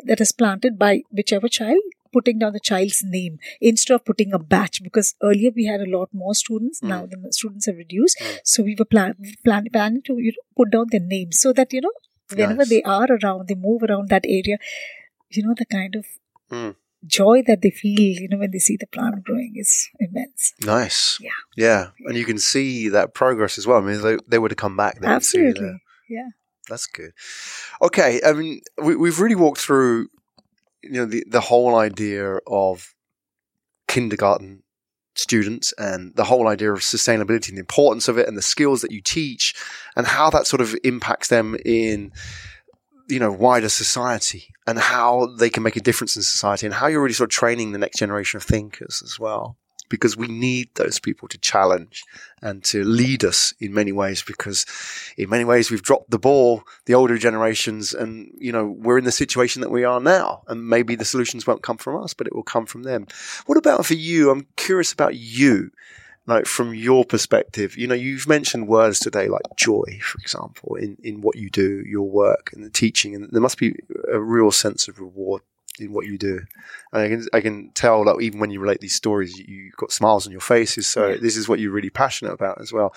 that is planted by whichever child, putting down the child's name instead of putting a batch. Because earlier we had a lot more students. Mm. Now the students have reduced. Mm. So we were plan, plan, planning to you know, put down their names so that you know whenever Nice. they are around, they move around that area. You know the kind of Mm. joy that they feel, you know, when they see the plant growing is immense. Nice. Yeah. Yeah. And you can see that progress as well. I mean, they, they would have come back. They. Absolutely. Yeah. That's good. Okay. I mean, we, we've really walked through, you know, the, the whole idea of kindergarten students and the whole idea of sustainability and the importance of it and the skills that you teach and how that sort of impacts them in you know wider society and how they can make a difference in society and how you're really sort of training the next generation of thinkers as well because we need those people to challenge and to lead us in many ways because in many ways we've dropped the ball the older generations and you know we're in the situation that we are now and maybe the solutions won't come from us but it will come from them. What about for you? I'm curious about you like from your perspective. You know you've mentioned words today like joy for example in in what you do your work and the teaching and there must be a real sense of reward in what you do. And I can I can tell that even when you relate these stories, you, have got smiles on your faces. So yeah. this is what you're really passionate about as well.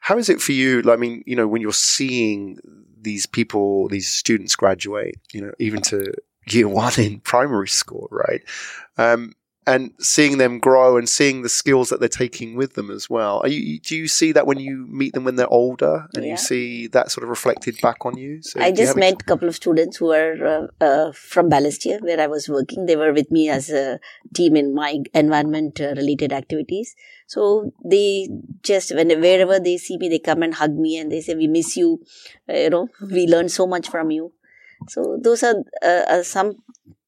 How is it for you? I mean, you know, when you're seeing these people, these students graduate, you know, even to year one in primary school, right? Um, and seeing them grow and seeing the skills that they're taking with them as well. You, do you see that when you meet them when they're older and yeah. you see that sort of reflected back on you? So I just met a couple of students who are uh, uh, from Balestier where I was working. They were with me as a team in my environment uh, related activities. So they just, when wherever they see me, they come and hug me and they say, we miss you. Uh, you know, we learned so much from you. So those are uh, some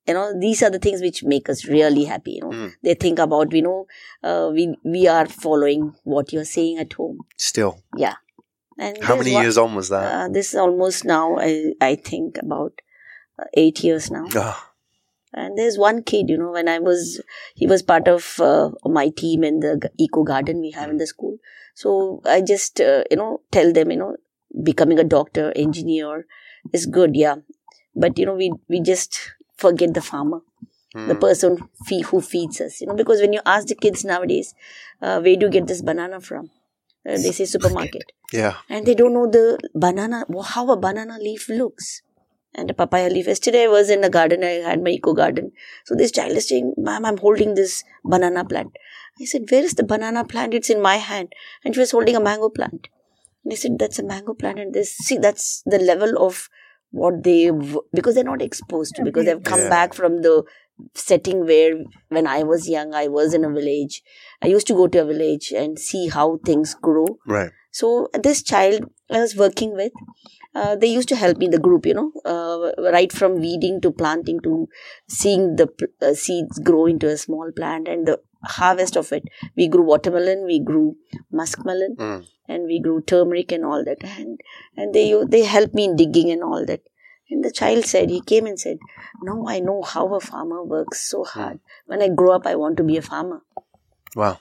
you know these are the things which make us really happy you know. Mm. they think about you know uh, we we are following what you're saying at home. Still. Yeah. And how many one, years on was that? Uh, this is almost now i i think about uh, 8 years now. Oh. and there's one kid you know when i was he was part of uh, my team in the eco garden we have in the school. So i just uh, you know tell them you know becoming a doctor engineer is good yeah. But you know we we just forget the farmer, the hmm. person fee- who feeds us. You know, because when you ask the kids nowadays, uh, where do you get this banana from? Uh, they say supermarket. Yeah. And they don't know the banana, how a banana leaf looks. And a papaya leaf. Yesterday I was in the garden, I had my eco garden. So this child is saying, Ma'am, I'm holding this banana plant. I said, Where is the banana plant? It's in my hand. And she was holding a mango plant. And I said, That's a mango plant. And this, see, that's the level of what they because they're not exposed to because they've come yeah. back from the setting where when I was young I was in a village. I used to go to a village and see how things grow. Right. So this child I was working with, uh, they used to help me the group, you know, uh, right from weeding to planting to seeing the uh, seeds grow into a small plant and the harvest of it. We grew watermelon, we grew muskmelon, mm. and we grew turmeric and all that. And and they they helped me in digging and all that. And the child said, he came and said, Now I know how a farmer works so hmm. hard. Mm. When I grow up, I want to be a farmer. Wow.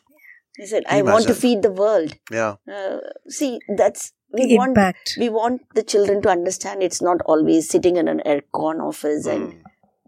He said, I want to feed the world. Yeah. Uh, see, that's we the want impact. we want the children to understand it's not always sitting in an aircon office mm. and hmm.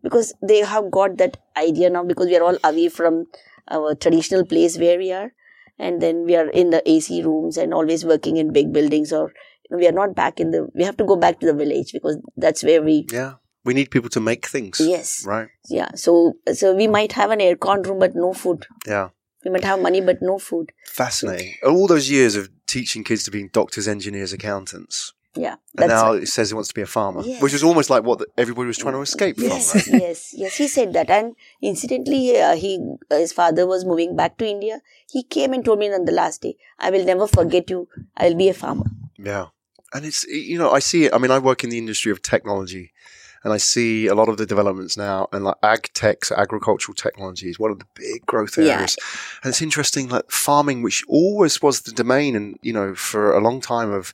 because they have got that idea now because we are all away from our traditional place where we are. And then we are in the AC rooms and always working in big buildings or you know, we are not back in the we have to go back to the village because that's where we yeah. We need people to make things. Yes. Right. Yeah. So so we might have an aircon room but no food. Yeah. We might have money but no food. Fascinating. All those years of teaching kids to be doctors engineers accountants yeah. And now right. it says he wants to be a farmer, yes. which is almost like what everybody was trying to escape yes, from. Right? Yes, yes, he said that. And incidentally, uh, he uh, his father was moving back to India. He came and told me on the last day, "I will never forget you. I will be a farmer." Yeah, and it's you know I see it. I mean, I work in the industry of technology, and I see a lot of the developments now, and like ag tech, so agricultural technology is one of the big growth areas. Yeah. And it's interesting, like farming, which always was the domain, and you know, for a long time of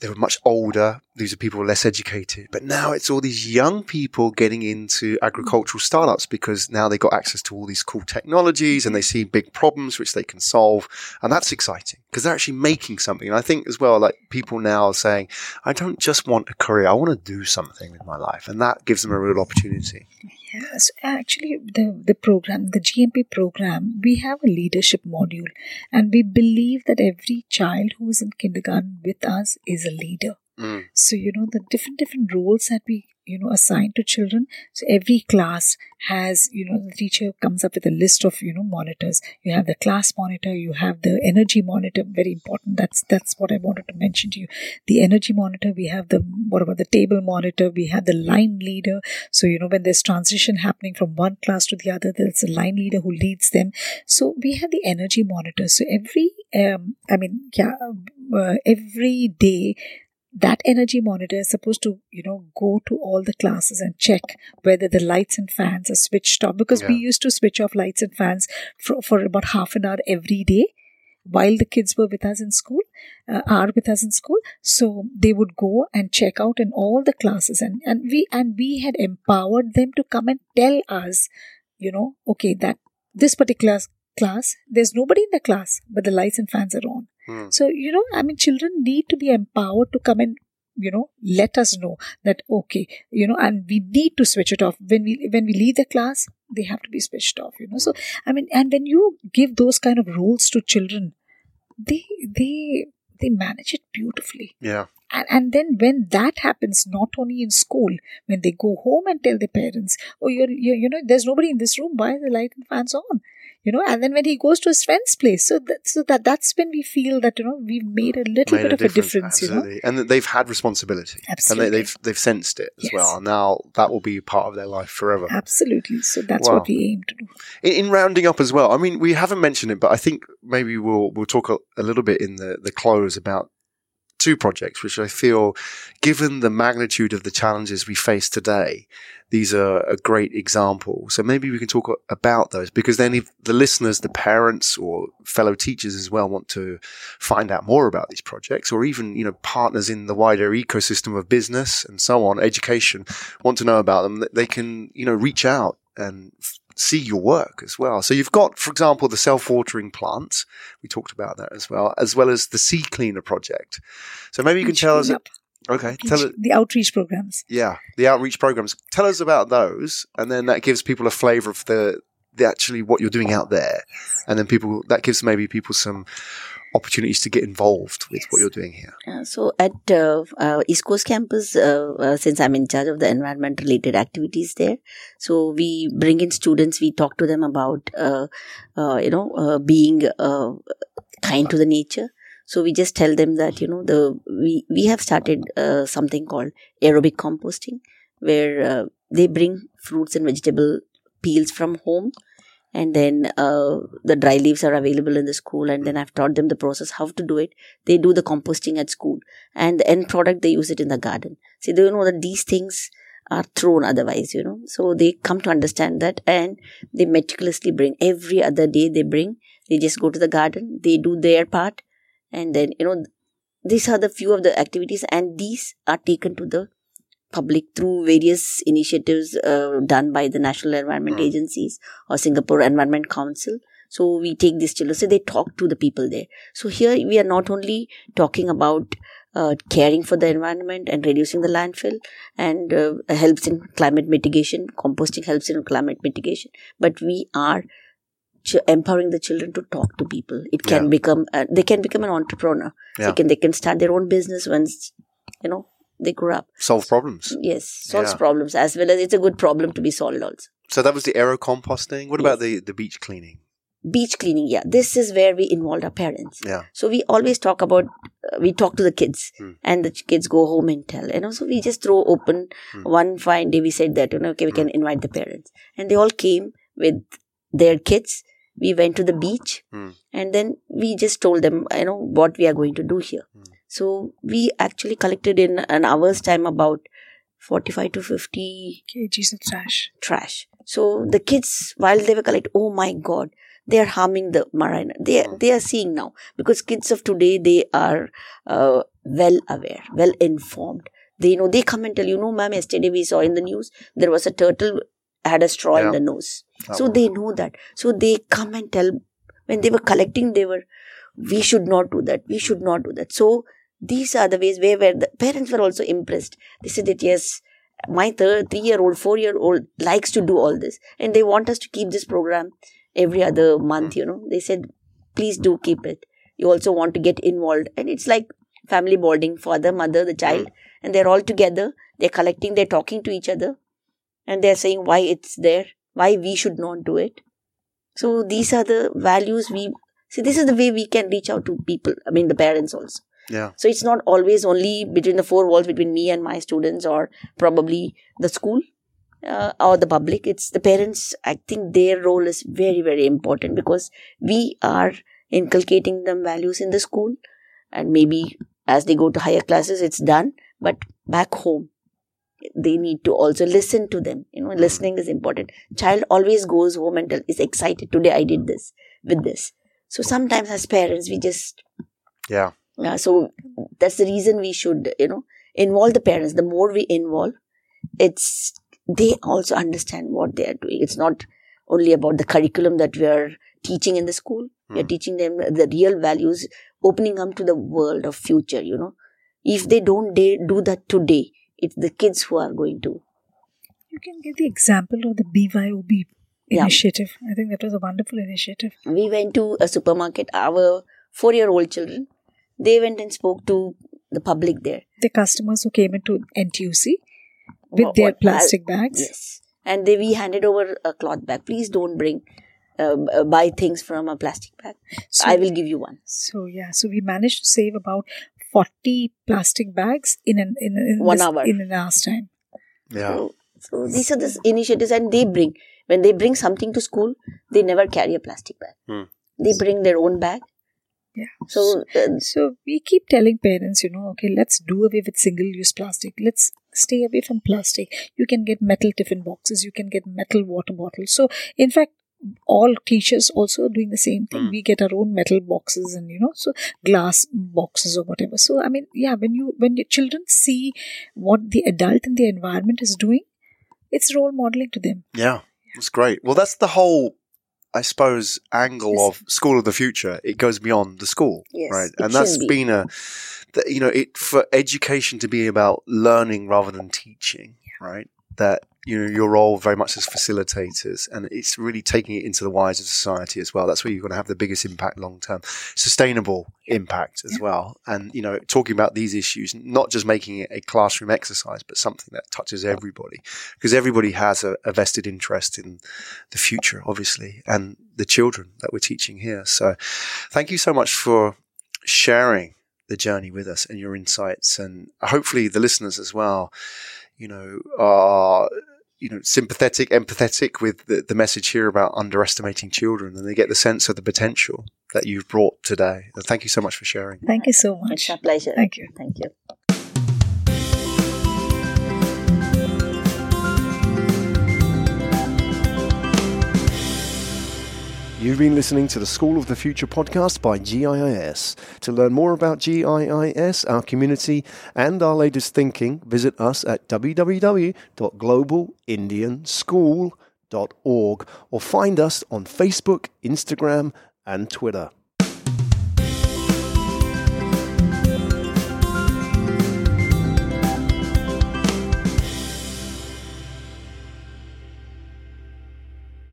they were much older. These are people less educated. But now it's all these young people getting into agricultural startups because now they've got access to all these cool technologies and they see big problems which they can solve. And that's exciting because they're actually making something. And I think as well, like people now are saying, I don't just want a career. I want to do something with my life. And that gives them a real opportunity. Yes, actually, the, the program, the GMP program, we have a leadership module, and we believe that every child who is in kindergarten with us is a leader. Mm. So, you know, the different, different roles that we, you know, assign to children. So every class has, you know, the teacher comes up with a list of, you know, monitors. You have the class monitor, you have the energy monitor, very important. That's, that's what I wanted to mention to you. The energy monitor, we have the, what about the table monitor? We have the line leader. So, you know, when there's transition happening from one class to the other, there's a line leader who leads them. So we have the energy monitor. So every, um, I mean, yeah, uh, every day that energy monitor is supposed to you know go to all the classes and check whether the lights and fans are switched off. Because we used to switch off lights and fans for, for about half an hour every day while the kids were with us in school uh, are with us in school. So they would go and check out in all the classes and and we and we had empowered them to come and tell us you know okay that this particular class there's nobody in the class but the lights and fans are on Mm. so, you know, I mean, children need to be empowered to come and, you know, let us know that, okay, you know, and we need to switch it off. When we, when we leave the class, they have to be switched off, you know. So, I mean, and when you give those kind of rules to children, they, they, they manage it beautifully. Yeah. And, and then when that happens, not only in school, when they go home and tell their parents, oh, you're, you're you know, there's nobody in this room, why are the light and fans on? You know, and then when he goes to his friend's place, so that, so that that's when we feel that you know we've made a little Made bit of a difference. You know. And they've had responsibility. Absolutely. And they, they've they've sensed it as Yes. well. And now that will be part of their life forever. absolutely. So that's Wow. what we aim to do. In, in rounding up as well, I mean, we haven't mentioned it, but I think maybe we'll we'll talk a, a little bit in the, the close about two projects, which I feel, given the magnitude of the challenges we face today, these are a great example. So maybe we can talk about those because then if the listeners, the parents or fellow teachers as well want to find out more about these projects or even, you know, partners in the wider ecosystem of business and so on, education, want to know about them, they can, you know, reach out and see your work as well. So you've got, for example, the self-watering plant. We talked about that as well, as well as the sea cleaner project. So maybe you can tell us, okay, tell us, the outreach programs. yeah, the outreach programs. Tell us about those, and then that gives people a flavour of the, the actually what you're doing out there, and then people that gives maybe people some opportunities to get involved with what you're doing here. Uh, so at uh, uh, East Coast campus, uh, uh, since I'm in charge of the environment related activities there, so we bring in students. We talk to them about, uh, uh, you know, uh, being uh, kind to the nature. So we just tell them that you know the we we have started uh, something called aerobic composting, where uh, they bring fruits and vegetable peels from home and then uh, the dry leaves are available in the school and then i've taught them the process how to do it. They do the composting at school and the end product they use it in the garden. See they know that these things are thrown otherwise you know. So they come to understand that and they meticulously bring every other day they bring they just go to the garden they do their part and then you know these are the few of the activities and these are taken to the public through various initiatives uh, done by the national environment Mm. agencies or singapore environment council so we take these children so they talk to the people there so here we are not only talking about uh, caring for the environment and reducing the landfill and uh, helps in climate mitigation composting helps in climate mitigation but we are ch- empowering the children to talk to people it can Yeah. become uh, they can become an entrepreneur Yeah. they can they can start their own business once you know they grow up Solve problems. yes solves Yeah. problems as well as it's a good problem to be solved also So that was the aero composting. What about the, the beach cleaning? beach cleaning yeah this is where we involved our parents Yeah. so we always talk about uh, we talk to the kids Hmm. and the kids go home and tell and also we just throw open Hmm. one fine day we said that you know okay we can invite the parents and they all came with their kids we went to the beach Hmm. and then we just told them you know what we are going to do here Hmm. So we actually collected in an hour's time about 45 to 50 kgs of trash. trash. So the kids, while they were collecting, oh my god, they are harming the marina. They are, Mm. they are seeing now because kids of today they are uh, well aware, well informed. They know they come and tell you, know, ma'am. Yesterday we saw in the news there was a turtle had a straw Yeah. in the nose. That so they know that. So they come and tell when they were collecting, they were, we should not do that. We should not do that. So these are the ways where, where the parents were also impressed. They said that yes, my third, three year old, four year old likes to do all this, and they want us to keep this program every other month. Hmm. You know, they said, please do keep it. You also want to get involved, and it's like family bonding, father, mother, the child, hmm. and they're all together. They're collecting, they're talking to each other, and they're saying why it's there, why we should not do it. So these are the values we see. This is the way we can reach out to people. I mean, the parents also. Yeah. So it's not always only between the four walls between me and my students or probably the school uh, or the public. It's the parents. I think their role is very, very important because we are inculcating them values in the school and maybe as they go to higher classes, it's done. But back home, they need to also listen to them. You know, listening is important. Child always goes home and tell, is excited. Today I did this with this. So sometimes as parents, we just Yeah. Yeah, so that's the reason we should, you know, involve the parents. The more we involve, it's they also understand what they are doing. It's not only about the curriculum that we are teaching in the school. We are Hmm. teaching them the real values, opening them to the world of future. You know, if they don't dare do that today, it's the kids who are going to. You can give the example of the BYOB Yeah. initiative. I think that was a wonderful initiative. We went to a supermarket. Our four-year-old children, they went and spoke to the public there. The customers who came into NTUC with What- their what- plastic bags. Yes. And they, we handed over a cloth bag. Please don't bring, um, uh, buy things from a plastic bag. So, I will give you one. So yeah, so we managed to save about forty plastic bags in an in, in One this- hour. in an hour's time. Yeah. So, so these are the initiatives, and they bring when they bring something to school, they never carry a plastic bag. Hmm. They bring their own bag. Yeah. So uh, So we keep telling parents, you know, okay, let's do away with single-use plastic. Let's stay away from plastic. You can get metal tiffin boxes. You can get metal water bottles. So in fact, all teachers also are doing the same thing. Mm. We get our own metal boxes and you know, so glass boxes or whatever. So I mean, yeah, when you when your children see what the adult in the environment is doing, it's role modeling to them. Yeah, that's great. Well, that's the whole, I suppose, angle Yes. of school of the future. It goes beyond the school, Yes, right? And that's be. been a, you know, it for education to be about learning rather than teaching, right? That you know your role very much as facilitators, and it's really taking it into the wider society as well. That's where you're going to have the biggest impact long term, sustainable impact as Yeah. well. And you know, talking about these issues, not just making it a classroom exercise, but something that touches everybody because everybody has a, a vested interest in the future, obviously, and the children that we're teaching here. So, thank you so much for sharing the journey with us and your insights, and hopefully the listeners as well. You know, are you know sympathetic, empathetic with the, the message here about underestimating children, and they get the sense of the potential that you've brought today. And thank you so much for sharing. Thank you so it's much. a pleasure. Thank you. Thank you. You've been listening to the School of the Future podcast by GIIS. To learn more about GIIS, our community, and our latest thinking, visit us at www.globalindianschool.org or find us on Facebook, Instagram, and Twitter.